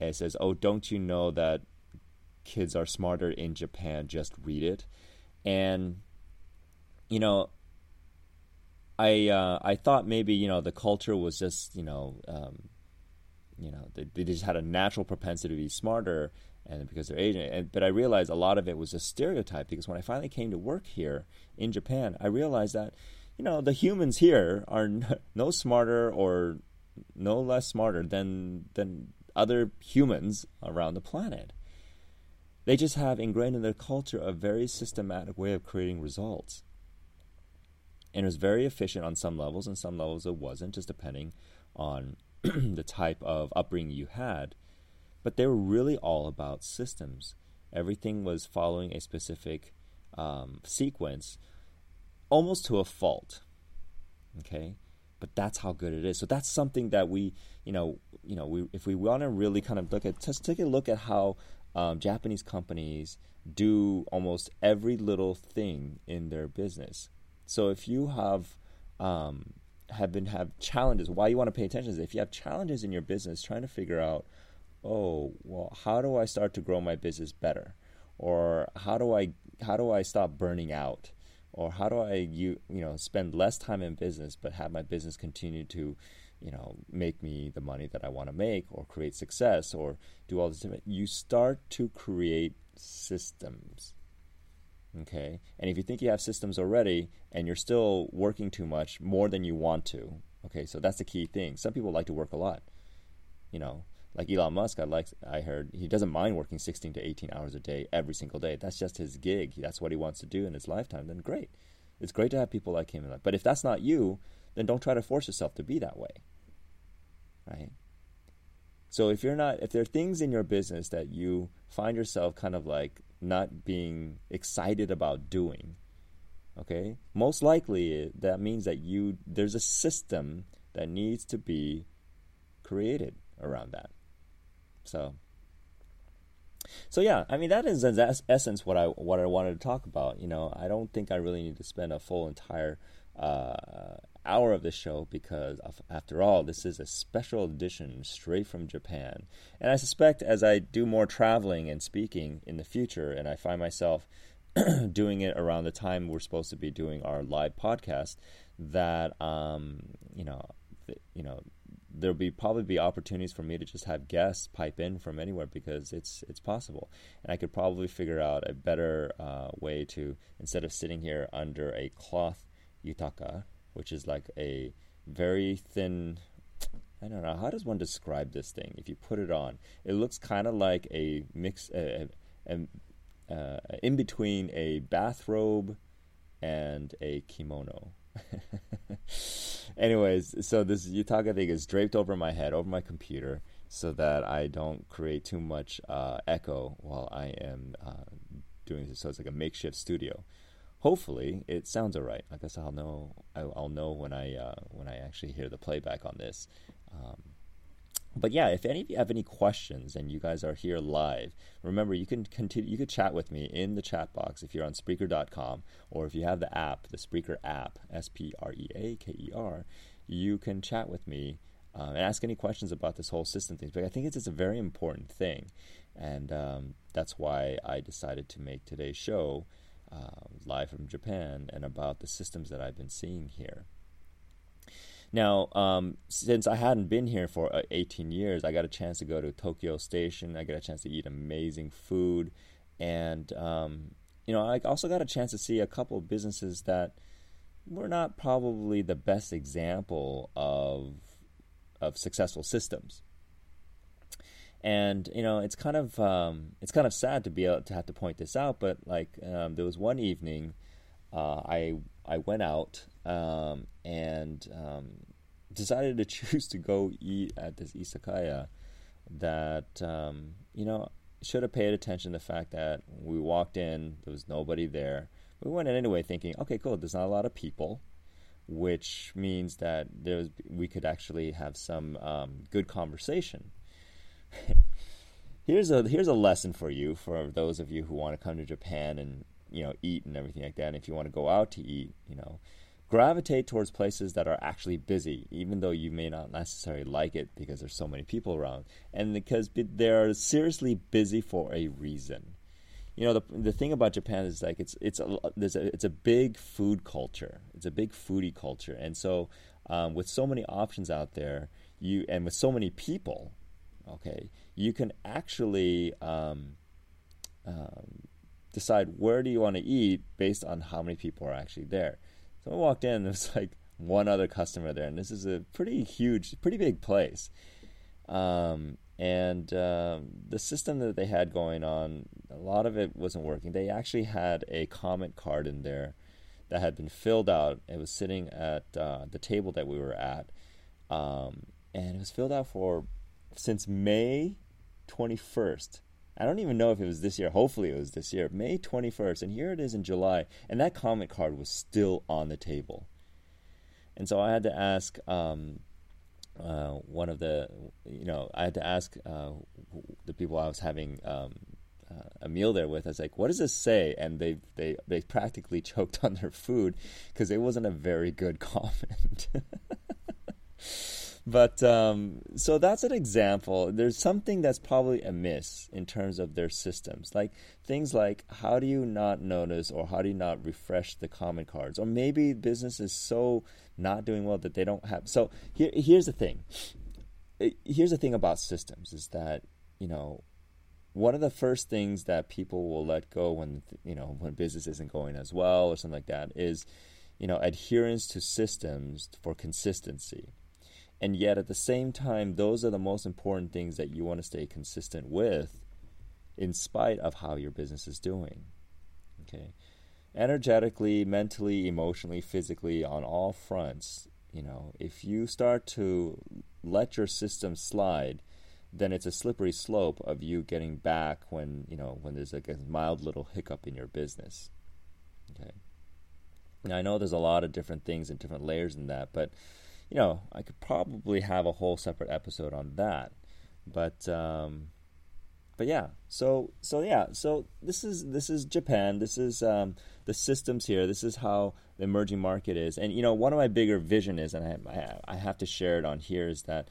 it says, "Oh, don't you know that kids are smarter in Japan? Just read it," and you know. I uh, I thought maybe you know the culture was just you know um, you know they, they just had a natural propensity to be smarter and because they're Asian. And, but I realized a lot of it was a stereotype because when I finally came to work here in Japan, I realized that you know, the humans here are no smarter or no less smarter than than other humans around the planet. They just have ingrained in their culture a very systematic way of creating results. And it was very efficient on some levels, and some levels it wasn't, just depending on the type of upbringing you had. But they were really all about systems. Everything was following a specific um, sequence, almost to a fault. Okay, but that's how good it is. So that's something that we, you know, you know, we if we want to really kind of look at, just take a look at how um, Japanese companies do almost every little thing in their business. So if you have um, have been have challenges, why you want to pay attention is if you have challenges in your business, trying to figure out, oh, well, how do I start to grow my business better, or how do I how do I stop burning out, or how do I you you know spend less time in business but have my business continue to you know make me the money that I want to make or create success or do all this you start to create systems okay and if you think you have systems already and you're still working too much more than you want to okay so that's the key thing some people like to work a lot you know like Elon Musk, I like I heard he doesn't mind working 16 to 18 hours a day every single day. That's just his gig. That's what he wants to do in his lifetime. Then great. It's great to have people like him in life. But if that's not you, then don't try to force yourself to be that way. Right? So if you're not if there are things in your business that you find yourself kind of like not being excited about doing, okay? Most likely that means that you there's a system that needs to be created around that. So, so yeah, I mean that is in essence what I what I wanted to talk about. You know, I don't think I really need to spend a full entire uh, hour of the show because after all, this is a special edition straight from Japan. And I suspect as I do more traveling and speaking in the future, and I find myself doing it around the time we're supposed to be doing our live podcast, that um, you know, th- you know, there'll be probably be opportunities for me to just have guests pipe in from anywhere because it's it's possible, and I could probably figure out a better uh, way to instead of sitting here under a cloth yutaka, which is like a very thin. I don't know how does one describe this thing. If you put it on, it looks kind of like a mix, uh, in between a bathrobe and a kimono. Anyways, so this Yutaka thing is draped over my head, over my computer, so that I don't create too much uh, echo while I am uh, doing this. So it's like a makeshift studio. Hopefully, it sounds alright. I guess I'll know. I'll know when I uh, when I actually hear the playback on this. Um, but yeah, if any of you have any questions and you guys are here live, remember you can continue. You could chat with me in the chat box if you're on Spreaker.com or if you have the app, the Spreaker app, S P R E A K E R. You can chat with me um, and ask any questions about this whole system thing. But I think it's, it's a very important thing, and um, that's why I decided to make today's show uh, live from Japan and about the systems that I've been seeing here. Now, um, since I hadn't been here for uh, 18 years, I got a chance to go to Tokyo Station. I got a chance to eat amazing food, and um, you know, I also got a chance to see a couple of businesses that were not probably the best example of of successful systems. And you know, it's kind of um, it's kind of sad to be able to have to point this out, but like um, there was one evening, uh, I I went out um, and um, decided to choose to go eat at this izakaya that um, you know should have paid attention to the fact that we walked in there was nobody there. We went in anyway thinking okay cool there's not a lot of people which means that there's we could actually have some um, good conversation here's a here's a lesson for you for those of you who want to come to Japan and you know eat and everything like that and if you want to go out to eat you know gravitate towards places that are actually busy, even though you may not necessarily like it because there's so many people around, and because they're seriously busy for a reason. You know, the the thing about Japan is like it's it's a there's a it's a big food culture. It's a big foodie culture, and so um, with so many options out there, you and with so many people, okay, you can actually um, um, decide where do you want to eat based on how many people are actually there. So I walked in, there was like one other customer there, and this is a pretty huge, pretty big place. Um, and um, the system that they had going on, a lot of it wasn't working. They actually had a comment card in there that had been filled out. It was sitting at uh, the table that we were at, um, and it was filled out for since May 21st. I don't even know if it was this year. Hopefully, it was this year, May 21st. And here it is in July, and that comment card was still on the table. And so I had to ask um, uh, one of the, you know, I had to ask uh, the people I was having um, uh, a meal there with. I was like, "What does this say?" And they they they practically choked on their food because it wasn't a very good comment. but um, so that's an example. There's something that's probably amiss in terms of their systems, like things like how do you not notice or how do you not refresh the comment cards, or maybe business is so not doing well that they don't have. So here, here's the thing. Here's the thing about systems is that you know one of the first things that people will let go when you know when business isn't going as well or something like that is you know adherence to systems for consistency and yet at the same time those are the most important things that you want to stay consistent with in spite of how your business is doing okay? Energetically mentally emotionally physically on all fronts you know if you start to let your system slide then it's a slippery slope of you getting back when you know when there's like a mild little hiccup in your business okay? Now i know there's a lot of different things and different layers in that but you know, I could probably have a whole separate episode on that. But um, but yeah, so so yeah, so this is this is Japan. This is um, the systems here. This is how the emerging market is. And you know, one of my bigger vision is, and I I have to share it on here, is that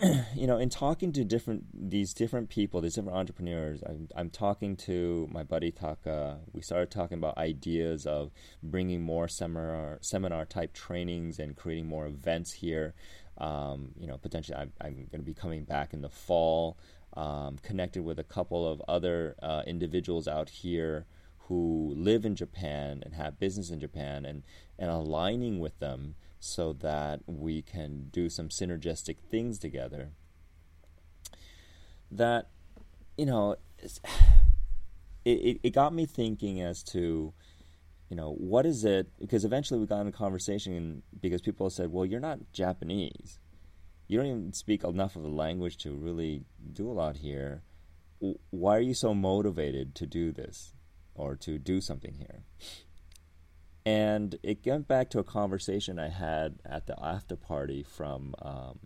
you know, in talking to different these different people, these different entrepreneurs, I'm, I'm talking to my buddy Taka. We started talking about ideas of bringing more seminar seminar type trainings and creating more events here. Um, you know, potentially I'm, I'm going to be coming back in the fall. Um, connected with a couple of other uh, individuals out here who live in Japan and have business in Japan, and and aligning with them so that we can do some synergistic things together. That, you know, it, it got me thinking as to, you know, what is it? Because eventually we got in a conversation because people said, well, you're not Japanese. You don't even speak enough of the language to really do a lot here. Why are you so motivated to do this or to do something here? And it went back to a conversation I had at the after party from um,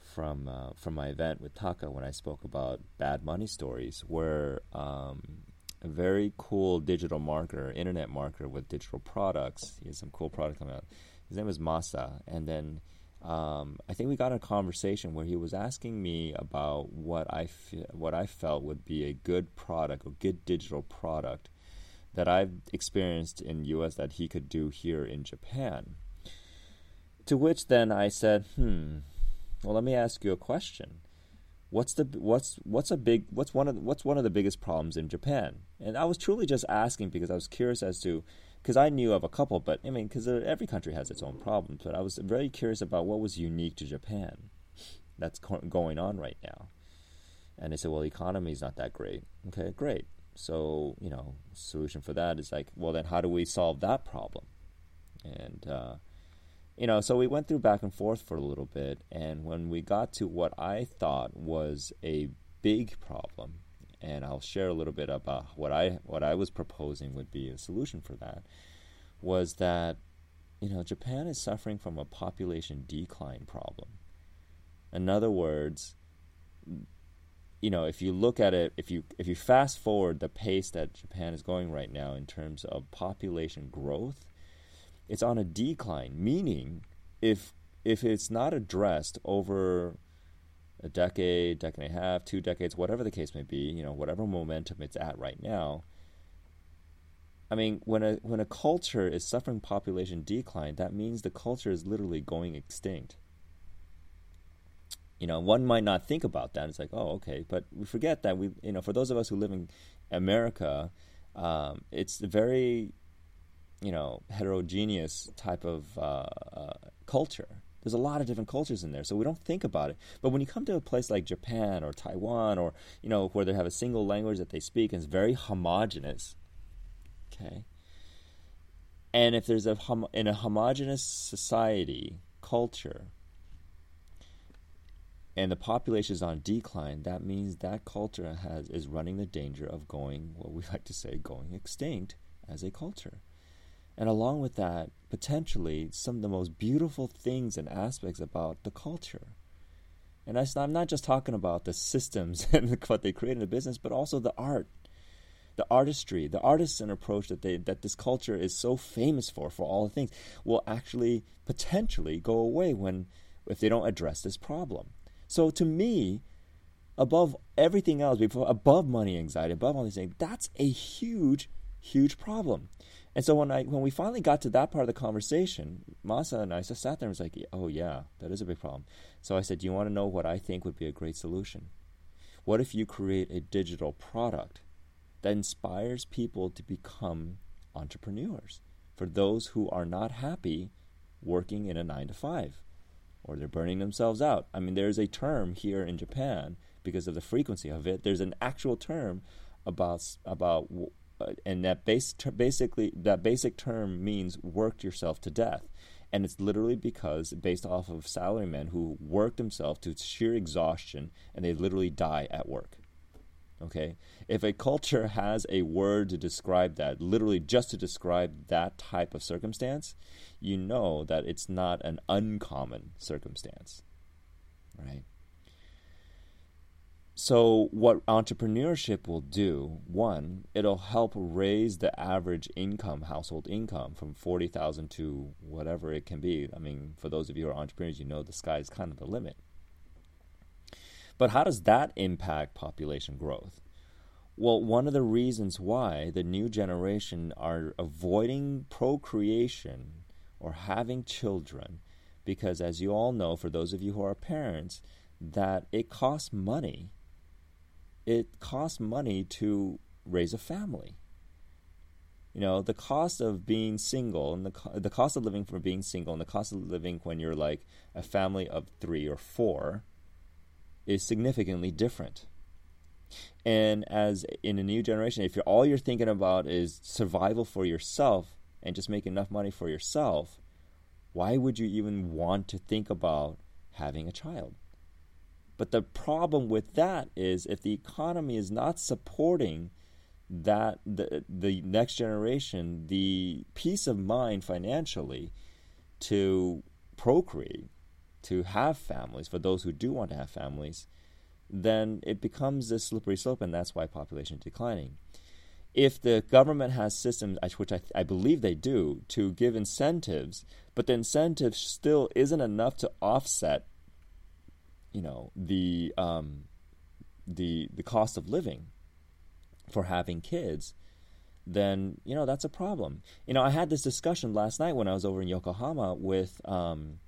from uh, from my event with Taka when I spoke about bad money stories, where um, a very cool digital marketer, internet marketer with digital products, he has some cool product coming out. His name is Masa, and then um, I think we got a conversation where he was asking me about what I what I felt would be a good product, a good digital product that I've experienced in US that he could do here in Japan. To which then I said, "Hmm, well let me ask you a question. What's the what's what's a big what's one of the, what's one of the biggest problems in Japan?" And I was truly just asking because I was curious as to because I knew of a couple, but I mean, because every country has its own problems. But I was very curious about what was unique to Japan that's going on right now. And they said, well, the economy is not that great. Okay, great. So, you know, solution for that is like, well, then how do we solve that problem? And, uh, you know, so we went through back and forth for a little bit. And when we got to what I thought was a big problem, and I'll share a little bit about what I what I was proposing would be a solution for that, was that you know Japan is suffering from a population decline problem. In other words, you know, if you look at it, if you if you fast forward the pace that Japan is going right now in terms of population growth, it's on a decline. Meaning, if if it's not addressed over a decade, decade and a half, two decades, whatever the case may be, you know, whatever momentum it's at right now. I mean, when a when a culture is suffering population decline, that means the culture is literally going extinct you know, one might not think about that. It's like, oh, okay, but we forget that we, you know, for those of us who live in America, um, it's a very you know heterogeneous type of uh, uh, culture. There's a lot of different cultures in there, so we don't think about it. But when you come to a place like Japan or Taiwan, or you know where they have a single language that they speak and it's very homogenous, okay. And if there's a hom- in a homogenous society culture, and the population is on decline, that means that culture has is running the danger of going what we like to say going extinct as a culture. And along with that, potentially some of the most beautiful things and aspects about the culture. And I'm not just talking about the systems and what they create in the business, but also the art, the artistry, the artisan approach that they that this culture is so famous for, for all the things, will actually potentially go away when if they don't address this problem. So to me, above everything else, before above money anxiety, above all these things, that's a huge, huge problem. And so when I when we finally got to that part of the conversation, Masa and I just sat there and was like, "Oh yeah, that is a big problem." So I said, "Do you want to know what I think would be a great solution? What if you create a digital product that inspires people to become entrepreneurs for those who are not happy working in a 9 to 5 or they're burning themselves out?" I mean, there's a term here in Japan because of the frequency of it. There's an actual term about about uh, and that base ter- basically that basic term means worked yourself to death and it's literally because based off of salarymen who work themselves to sheer exhaustion and they literally die at work okay if a culture has a word to describe that literally just to describe that type of circumstance you know that it's not an uncommon circumstance right so, what entrepreneurship will do, one, it'll help raise the average income, household income, from 40,000 to whatever it can be. I mean, for those of you who are entrepreneurs, you know the sky is kind of the limit. But how does that impact population growth? Well, one of the reasons why the new generation are avoiding procreation or having children, because as you all know, for those of you who are parents, that it costs money it costs money to raise a family. You know, the cost of being single and the, co- the cost of living for being single and the cost of living when you're like a family of three or four is significantly different. And as in a new generation, if you're, all you're thinking about is survival for yourself and just make enough money for yourself, why would you even want to think about having a child? But the problem with that is if the economy is not supporting that the the next generation the peace of mind financially to procreate, to have families for those who do want to have families, then it becomes this slippery slope, and that's why population is declining. If the government has systems, which I, I believe they do, to give incentives, but the incentive still isn't enough to offset you know the um, the the cost of living for having kids, then you know that's a problem. You know, I had this discussion last night when I was over in Yokohama with um,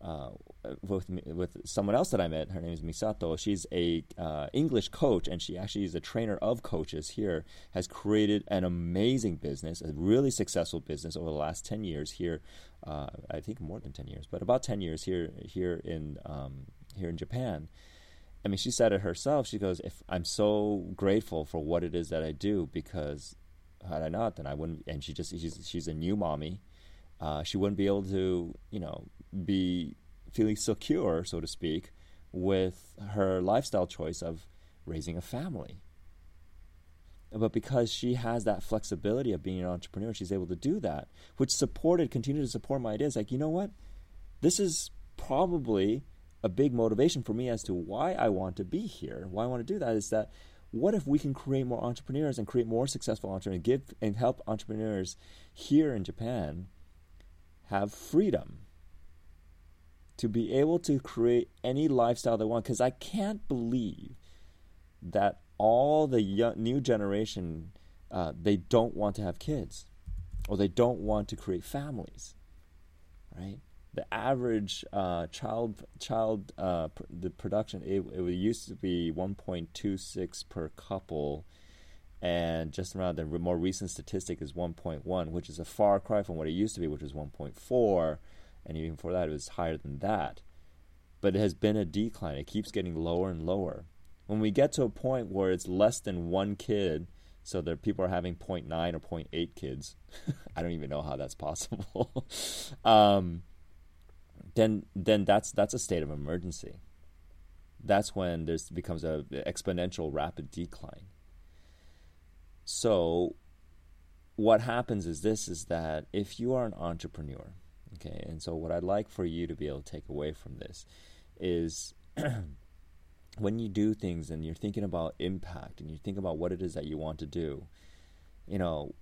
uh, with with someone else that I met. Her name is Misato. She's a uh, English coach, and she actually is a trainer of coaches here. Has created an amazing business, a really successful business over the last ten years here. Uh, I think more than ten years, but about ten years here here in um, here in Japan. I mean, she said it herself. She goes, "If I'm so grateful for what it is that I do, because had I not, then I wouldn't." And she just she's she's a new mommy. Uh, she wouldn't be able to, you know, be feeling secure, so to speak, with her lifestyle choice of raising a family. But because she has that flexibility of being an entrepreneur, she's able to do that, which supported, continued to support my ideas. Like, you know what? This is probably a big motivation for me as to why I want to be here, why I want to do that is that what if we can create more entrepreneurs and create more successful entrepreneurs, give and help entrepreneurs here in Japan have freedom to be able to create any lifestyle they want? Because I can't believe that all the young, new generation uh, they don't want to have kids or they don't want to create families, right? the average uh, child child uh, pr- the production it, it used to be 1.26 per couple and just around the more recent statistic is 1.1, which is a far cry from what it used to be, which was 1.4, and even before that, it was higher than that. But it has been a decline. It keeps getting lower and lower. When we get to a point where it's less than one kid, so that people are having 0.9 or 0.8 kids, I don't even know how that's possible. um, then, then that's that's a state of emergency. That's when there becomes a exponential rapid decline. So what happens is this is that if you are an entrepreneur, okay, and so what I'd like for you to be able to take away from this is when you do things and you're thinking about impact and you think about what it is that you want to do, you know,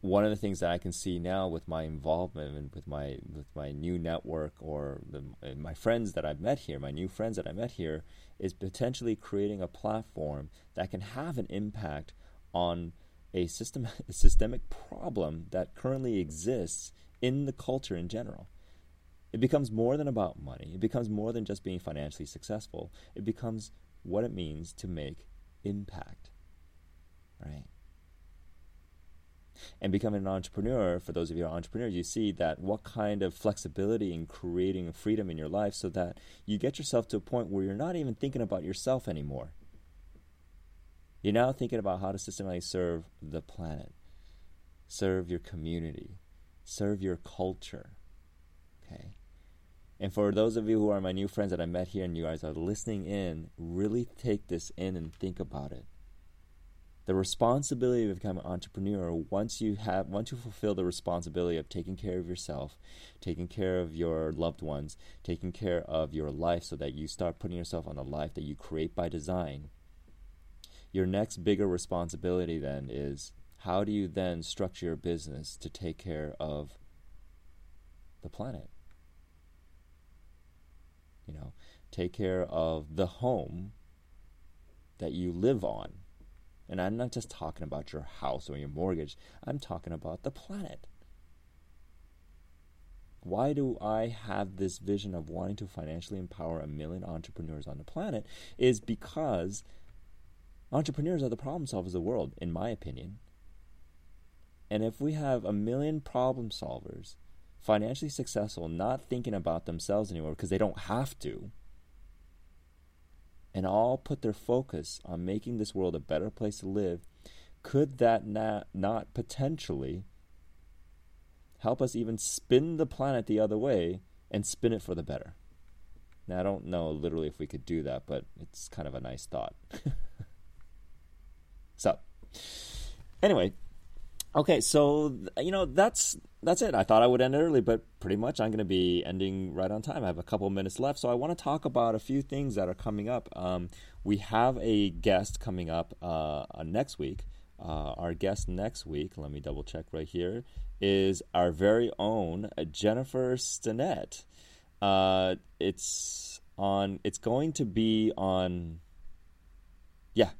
one of the things that I can see now with my involvement and with my with my new network or the, my friends that I've met here, my new friends that I met here, is potentially creating a platform that can have an impact on a system a systemic problem that currently exists in the culture in general. It becomes more than about money. It becomes more than just being financially successful. It becomes what it means to make impact. Right? And becoming an entrepreneur, for those of you who are entrepreneurs, you see that what kind of flexibility in creating freedom in your life so that you get yourself to a point where you're not even thinking about yourself anymore. You're now thinking about how to systematically serve the planet, serve your community, serve your culture. Okay? And for those of you who are my new friends that I met here and you guys are listening in, really take this in and think about it. The responsibility of becoming an entrepreneur, once you have once you fulfill the responsibility of taking care of yourself, taking care of your loved ones, taking care of your life so that you start putting yourself on the life that you create by design, your next bigger responsibility then is how do you then structure your business to take care of the planet? You know, take care of the home that you live on. And I'm not just talking about your house or your mortgage, I'm talking about the planet. Why do I have this vision of wanting to financially empower a million entrepreneurs on the planet? Is because Entrepreneurs are the problem solvers of the world, in my opinion. And if we have a million problem solvers, financially successful, not thinking about themselves anymore because they don't have to, and all put their focus on making this world a better place to live, could that not, not potentially help us even spin the planet the other way and spin it for the better? Now, I don't know literally if we could do that, but it's kind of a nice thought. So, anyway, okay, so you know that's that's it. I thought I would end early, but pretty much I'm going to be ending right on time. I have a couple minutes left, so I want to talk about a few things that are coming up. Um, we have a guest coming up uh, next week. Uh, our guest next week, let me double check right here, is our very own Jennifer Stinnett. Uh, it's on. It's going to be on. Yeah,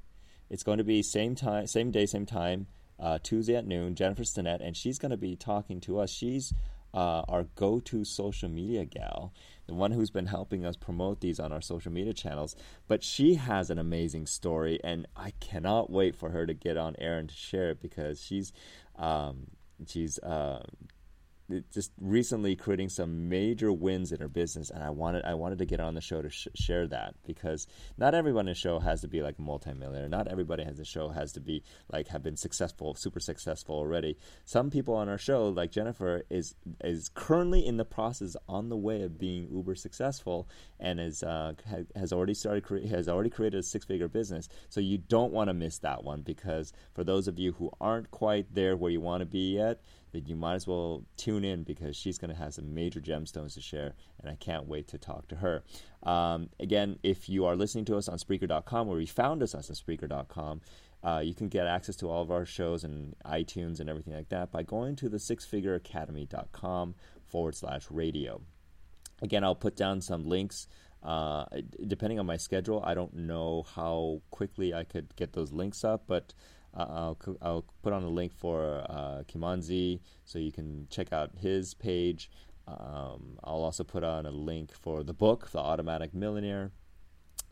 it's going to be same time, same day, same time, uh, Tuesday at noon. Jennifer Stinnett, and she's going to be talking to us. She's uh, our go-to social media gal, the one who's been helping us promote these on our social media channels. But she has an amazing story, and I cannot wait for her to get on air and to share it because she's um, she's uh, just recently creating some major wins in her business, and I wanted I wanted to get on the show to sh- share that because not everyone in the show has to be like a multimillionaire. Not everybody has the show has to be like have been successful, super successful already. Some people on our show, like Jennifer, is is currently in the process on the way of being uber successful and is uh, ha- has already started cre- has already created a six figure business. So you don't want to miss that one because for those of you who aren't quite there where you want to be yet then you might as well tune in because she's going to have some major gemstones to share, and I can't wait to talk to her. Um, again, if you are listening to us on Spreaker.com, where you found us on Spreaker.com, uh, you can get access to all of our shows and iTunes and everything like that by going to the sixfigureacademy.com forward slash radio. Again, I'll put down some links. Uh, depending on my schedule, I don't know how quickly I could get those links up, but I'll, I'll put on a link for uh, Kimanzi so you can check out his page. Um, I'll also put on a link for the book, The Automatic Millionaire.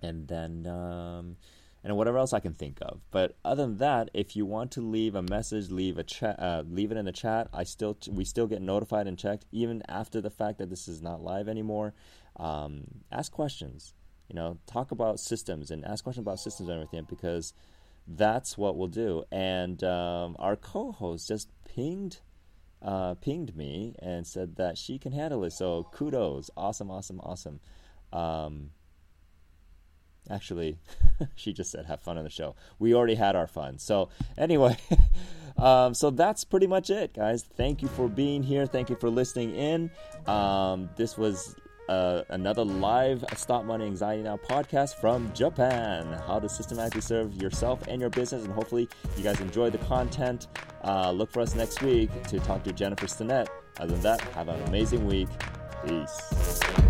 And then um, and whatever else I can think of. But other than that, if you want to leave a message, leave a chat, uh, leave it in the chat. I still we still get notified and checked even after the fact that this is not live anymore. Um, ask questions. You know, talk about systems and ask questions about systems and everything because that's what we'll do. And um, our co-host just pinged uh, pinged me and said that she can handle it. So kudos, awesome, awesome, awesome. Um, actually, she just said have fun on the show. We already had our fun. So anyway, um, so that's pretty much it, guys. Thank you for being here. Thank you for listening in. Um, this was uh, another live Stop Money Anxiety Now podcast from Japan. How to systematically serve yourself and your business. And hopefully, you guys enjoy the content. Uh, look for us next week to talk to Jennifer Stinnett. Other than that, have an amazing week. Peace.